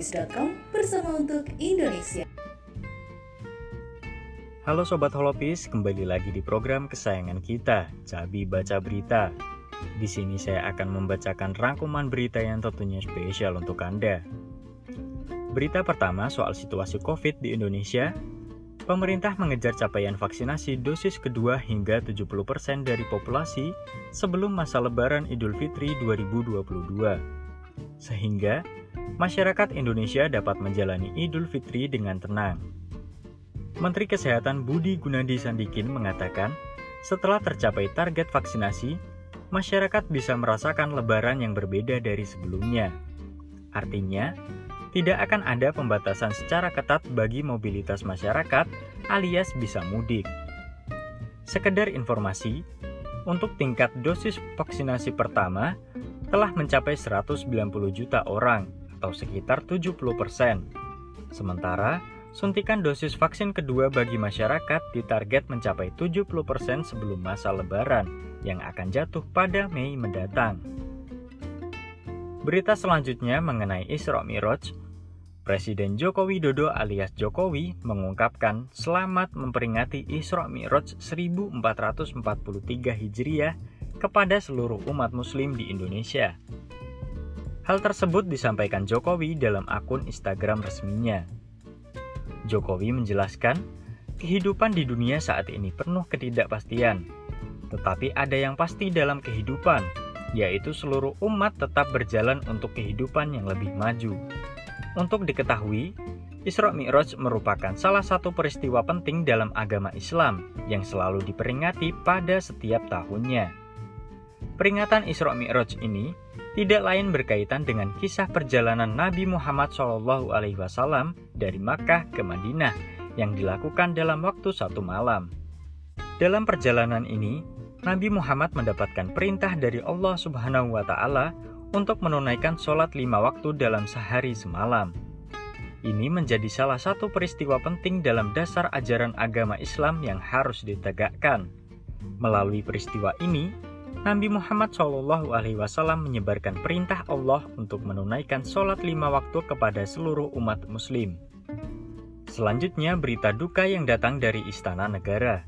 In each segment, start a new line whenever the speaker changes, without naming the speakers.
holopis.com bersama untuk Indonesia.
Halo Sobat Holopis, kembali lagi di program kesayangan kita, Cabi Baca Berita. Di sini saya akan membacakan rangkuman berita yang tentunya spesial untuk Anda. Berita pertama soal situasi COVID di Indonesia. Pemerintah mengejar capaian vaksinasi dosis kedua hingga 70% dari populasi sebelum masa lebaran Idul Fitri 2022. Sehingga masyarakat Indonesia dapat menjalani Idul Fitri dengan tenang. Menteri Kesehatan Budi Gunadi Sadikin mengatakan, setelah tercapai target vaksinasi, masyarakat bisa merasakan lebaran yang berbeda dari sebelumnya. Artinya, tidak akan ada pembatasan secara ketat bagi mobilitas masyarakat alias bisa mudik. Sekedar informasi, untuk tingkat dosis vaksinasi pertama telah mencapai 190 juta orang atau sekitar 70 persen. Sementara, Suntikan dosis vaksin kedua bagi masyarakat ditarget mencapai 70% sebelum masa lebaran yang akan jatuh pada Mei mendatang. Berita selanjutnya mengenai Isra Miraj. Presiden Joko Widodo alias Jokowi mengungkapkan selamat memperingati Isra Miraj 1443 Hijriah kepada seluruh umat muslim di Indonesia. Hal tersebut disampaikan Jokowi dalam akun Instagram resminya. Jokowi menjelaskan, kehidupan di dunia saat ini penuh ketidakpastian. Tetapi ada yang pasti dalam kehidupan, yaitu seluruh umat tetap berjalan untuk kehidupan yang lebih maju. Untuk diketahui, Isra Mi'raj merupakan salah satu peristiwa penting dalam agama Islam yang selalu diperingati pada setiap tahunnya. Peringatan Isra Mi'raj ini tidak lain berkaitan dengan kisah perjalanan Nabi Muhammad SAW dari Makkah ke Madinah yang dilakukan dalam waktu satu malam. Dalam perjalanan ini, Nabi Muhammad mendapatkan perintah dari Allah Subhanahu wa Ta'ala untuk menunaikan sholat lima waktu dalam sehari semalam. Ini menjadi salah satu peristiwa penting dalam dasar ajaran agama Islam yang harus ditegakkan. Melalui peristiwa ini, Nabi Muhammad SAW menyebarkan perintah Allah untuk menunaikan sholat lima waktu kepada seluruh umat muslim. Selanjutnya berita duka yang datang dari Istana Negara.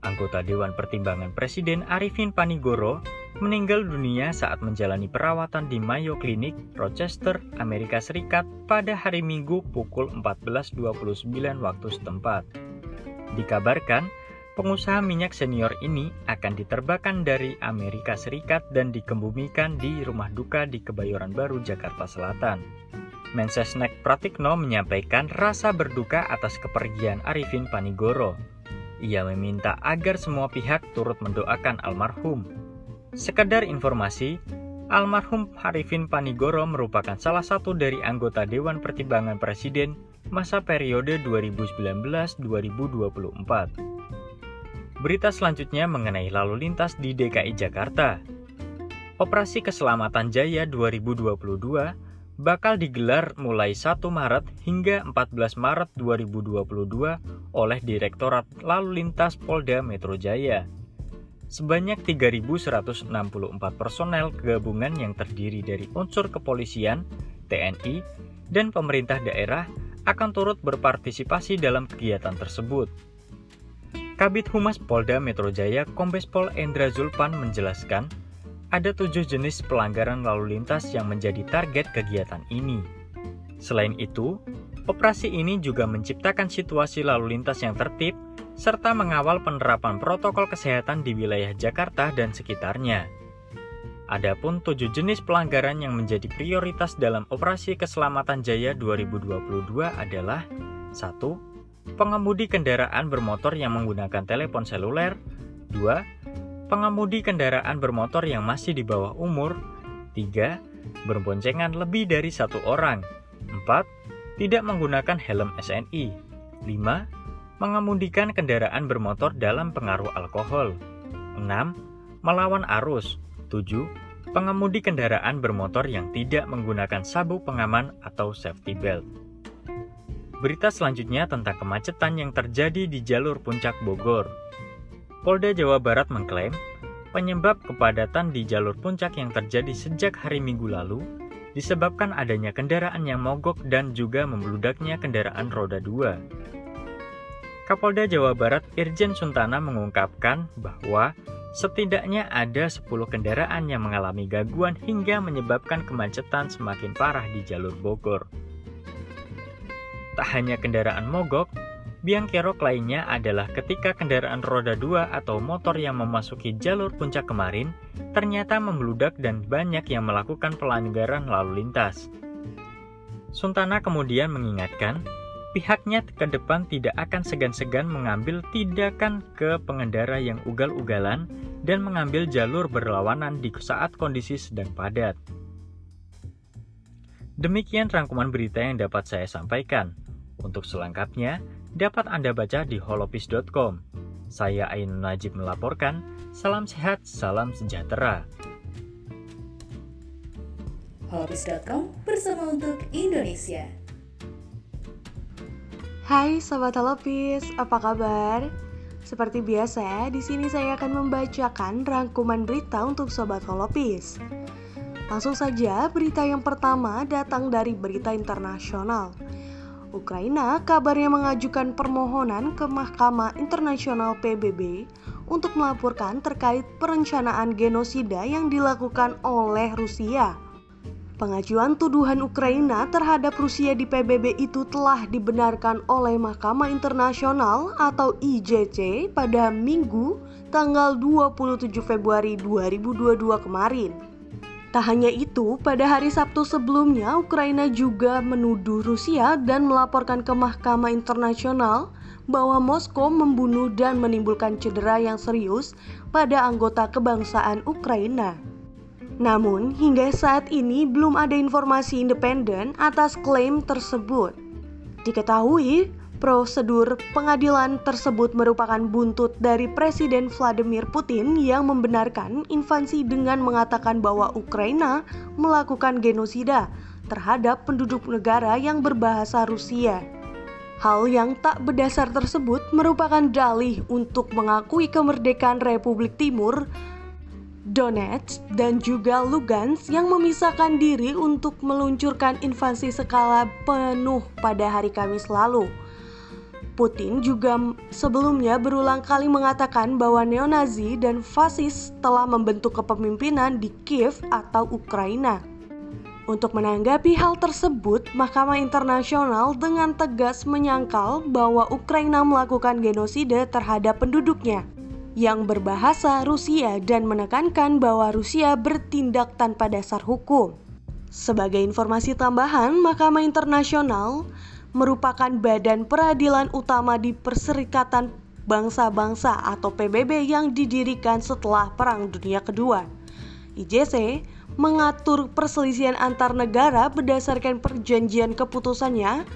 Anggota Dewan Pertimbangan Presiden Arifin Panigoro meninggal dunia saat menjalani perawatan di Mayo Clinic, Rochester, Amerika Serikat pada hari Minggu pukul 14.29 waktu setempat. Dikabarkan, pengusaha minyak senior ini akan diterbangkan dari Amerika Serikat dan dikebumikan di rumah duka di Kebayoran Baru, Jakarta Selatan. Mensesnek Pratikno menyampaikan rasa berduka atas kepergian Arifin Panigoro. Ia meminta agar semua pihak turut mendoakan almarhum. Sekedar informasi, almarhum Arifin Panigoro merupakan salah satu dari anggota Dewan Pertimbangan Presiden masa periode 2019-2024. Berita selanjutnya mengenai lalu lintas di DKI Jakarta. Operasi Keselamatan Jaya 2022 bakal digelar mulai 1 Maret hingga 14 Maret 2022 oleh Direktorat Lalu Lintas Polda Metro Jaya. Sebanyak 3.164 personel gabungan yang terdiri dari unsur kepolisian, TNI, dan pemerintah daerah akan turut berpartisipasi dalam kegiatan tersebut. Kabit Humas Polda Metro Jaya Kombes Pol Endra Zulpan menjelaskan, ada tujuh jenis pelanggaran lalu lintas yang menjadi target kegiatan ini. Selain itu, operasi ini juga menciptakan situasi lalu lintas yang tertib serta mengawal penerapan protokol kesehatan di wilayah Jakarta dan sekitarnya. Adapun tujuh jenis pelanggaran yang menjadi prioritas dalam operasi keselamatan Jaya 2022 adalah 1 pengemudi kendaraan bermotor yang menggunakan telepon seluler. 2. Pengemudi kendaraan bermotor yang masih di bawah umur. 3. Berboncengan lebih dari satu orang. 4. Tidak menggunakan helm SNI. 5. Mengemudikan kendaraan bermotor dalam pengaruh alkohol. 6. Melawan arus. 7. Pengemudi kendaraan bermotor yang tidak menggunakan sabuk pengaman atau safety belt. Berita selanjutnya tentang kemacetan yang terjadi di jalur puncak Bogor. Polda Jawa Barat mengklaim penyebab kepadatan di jalur puncak yang terjadi sejak hari Minggu lalu disebabkan adanya kendaraan yang mogok dan juga membludaknya kendaraan roda 2. Kapolda Jawa Barat Irjen Suntana mengungkapkan bahwa setidaknya ada 10 kendaraan yang mengalami gangguan hingga menyebabkan kemacetan semakin parah di jalur Bogor. Tak hanya kendaraan mogok, biang kerok lainnya adalah ketika kendaraan roda 2 atau motor yang memasuki jalur puncak kemarin ternyata membludak dan banyak yang melakukan pelanggaran lalu lintas. Suntana kemudian mengingatkan, pihaknya ke depan tidak akan segan-segan mengambil tindakan ke pengendara yang ugal-ugalan dan mengambil jalur berlawanan di saat kondisi sedang padat. Demikian rangkuman berita yang dapat saya sampaikan. Untuk selengkapnya, dapat Anda baca di holopis.com. Saya Ainun Najib melaporkan, salam sehat, salam sejahtera.
Holopis.com bersama untuk Indonesia.
Hai Sobat Holopis, apa kabar? Seperti biasa, di sini saya akan membacakan rangkuman berita untuk Sobat Holopis. Langsung saja, berita yang pertama datang dari berita internasional. Ukraina kabarnya mengajukan permohonan ke Mahkamah Internasional PBB untuk melaporkan terkait perencanaan genosida yang dilakukan oleh Rusia. Pengajuan tuduhan Ukraina terhadap Rusia di PBB itu telah dibenarkan oleh Mahkamah Internasional atau ICC pada Minggu tanggal 27 Februari 2022 kemarin. Tak hanya itu, pada hari Sabtu sebelumnya Ukraina juga menuduh Rusia dan melaporkan ke Mahkamah Internasional bahwa Moskow membunuh dan menimbulkan cedera yang serius pada anggota kebangsaan Ukraina. Namun, hingga saat ini belum ada informasi independen atas klaim tersebut. Diketahui, Prosedur pengadilan tersebut merupakan buntut dari Presiden Vladimir Putin yang membenarkan invasi dengan mengatakan bahwa Ukraina melakukan genosida terhadap penduduk negara yang berbahasa Rusia. Hal yang tak berdasar tersebut merupakan dalih untuk mengakui kemerdekaan Republik Timur Donetsk dan juga Lugansk yang memisahkan diri untuk meluncurkan invasi skala penuh pada hari Kamis lalu. Putin juga sebelumnya berulang kali mengatakan bahwa neonazi dan fasis telah membentuk kepemimpinan di Kiev atau Ukraina. Untuk menanggapi hal tersebut, Mahkamah Internasional dengan tegas menyangkal bahwa Ukraina melakukan genosida terhadap penduduknya yang berbahasa Rusia dan menekankan bahwa Rusia bertindak tanpa dasar hukum. Sebagai informasi tambahan, Mahkamah Internasional merupakan badan peradilan utama di Perserikatan Bangsa-Bangsa atau PBB yang didirikan setelah Perang Dunia Kedua. ICC mengatur perselisihan antar negara berdasarkan perjanjian keputusannya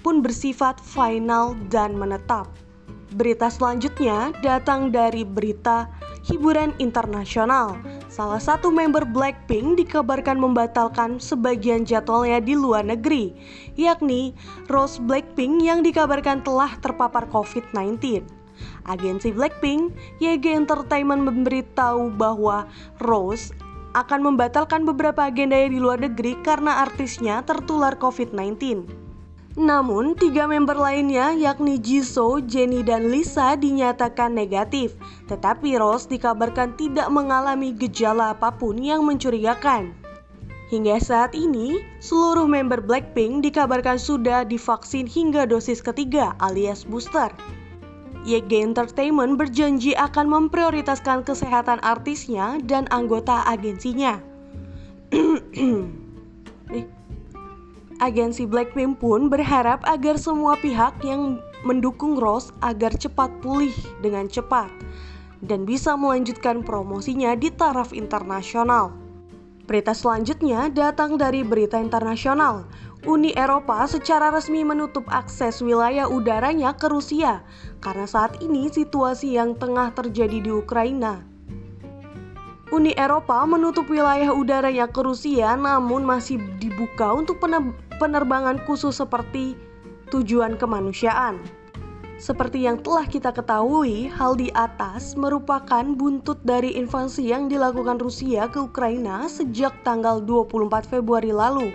pun bersifat final dan menetap. Berita selanjutnya datang dari berita hiburan internasional. Salah satu member Blackpink dikabarkan membatalkan sebagian jadwalnya di luar negeri, yakni Rose Blackpink yang dikabarkan telah terpapar COVID-19. Agensi Blackpink, YG Entertainment memberitahu bahwa Rose akan membatalkan beberapa agendanya di luar negeri karena artisnya tertular COVID-19. Namun, tiga member lainnya yakni Jisoo, Jennie, dan Lisa dinyatakan negatif. Tetapi Rose dikabarkan tidak mengalami gejala apa pun yang mencurigakan. Hingga saat ini, seluruh member Blackpink dikabarkan sudah divaksin hingga dosis ketiga alias booster. YG Entertainment berjanji akan memprioritaskan kesehatan artisnya dan anggota agensinya. Agensi Blackpink pun berharap agar semua pihak yang mendukung Rose agar cepat pulih dengan cepat dan bisa melanjutkan promosinya di taraf internasional. Berita selanjutnya datang dari berita internasional. Uni Eropa secara resmi menutup akses wilayah udaranya ke Rusia karena saat ini situasi yang tengah terjadi di Ukraina Uni Eropa menutup wilayah udaranya ke Rusia namun masih dibuka untuk penerbangan khusus seperti tujuan kemanusiaan. Seperti yang telah kita ketahui, hal di atas merupakan buntut dari invasi yang dilakukan Rusia ke Ukraina sejak tanggal 24 Februari lalu.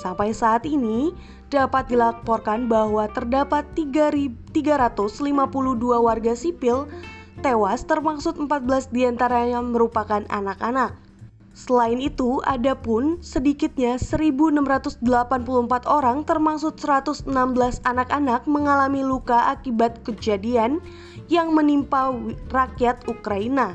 Sampai saat ini, dapat dilaporkan bahwa terdapat 352 warga sipil tewas termasuk 14 di antaranya merupakan anak-anak. Selain itu, ada pun sedikitnya 1.684 orang termasuk 116 anak-anak mengalami luka akibat kejadian yang menimpa rakyat Ukraina.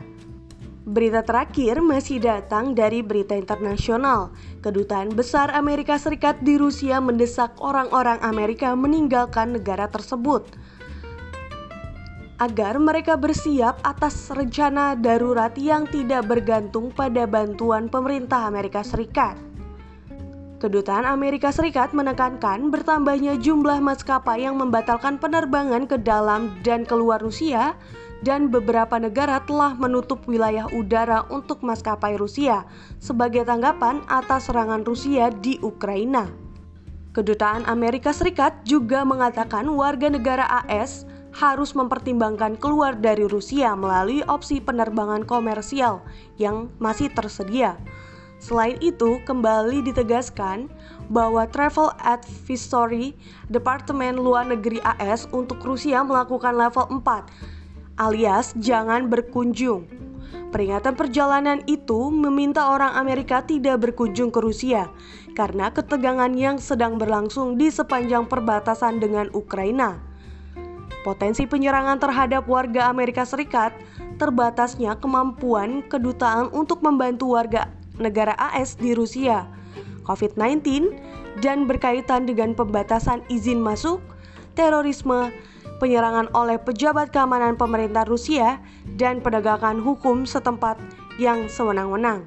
Berita terakhir masih datang dari berita internasional. Kedutaan Besar Amerika Serikat di Rusia mendesak orang-orang Amerika meninggalkan negara tersebut agar mereka bersiap atas rencana darurat yang tidak bergantung pada bantuan pemerintah Amerika Serikat. Kedutaan Amerika Serikat menekankan bertambahnya jumlah maskapai yang membatalkan penerbangan ke dalam dan keluar Rusia dan beberapa negara telah menutup wilayah udara untuk maskapai Rusia sebagai tanggapan atas serangan Rusia di Ukraina. Kedutaan Amerika Serikat juga mengatakan warga negara AS harus mempertimbangkan keluar dari Rusia melalui opsi penerbangan komersial yang masih tersedia. Selain itu, kembali ditegaskan bahwa Travel Advisory Departemen Luar Negeri AS untuk Rusia melakukan level 4 alias jangan berkunjung. Peringatan perjalanan itu meminta orang Amerika tidak berkunjung ke Rusia karena ketegangan yang sedang berlangsung di sepanjang perbatasan dengan Ukraina potensi penyerangan terhadap warga Amerika Serikat, terbatasnya kemampuan kedutaan untuk membantu warga negara AS di Rusia, COVID-19, dan berkaitan dengan pembatasan izin masuk, terorisme, penyerangan oleh pejabat keamanan pemerintah Rusia, dan penegakan hukum setempat yang sewenang-wenang.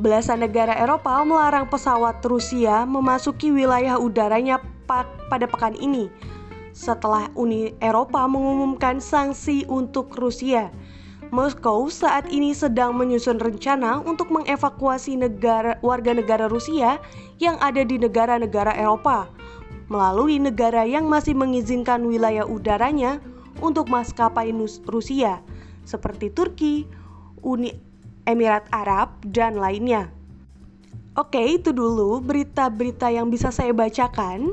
Belasan negara Eropa melarang pesawat Rusia memasuki wilayah udaranya pada pekan ini setelah Uni Eropa mengumumkan sanksi untuk Rusia. Moskow saat ini sedang menyusun rencana untuk mengevakuasi negara warga negara Rusia yang ada di negara-negara Eropa melalui negara yang masih mengizinkan wilayah udaranya untuk maskapai Rusia seperti Turki, Uni Emirat Arab, dan lainnya. Oke, itu dulu berita-berita yang bisa saya bacakan.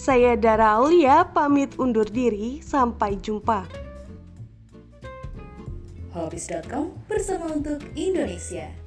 Saya Dara Aulia pamit undur diri, sampai jumpa.
Hobbies.com bersama untuk Indonesia.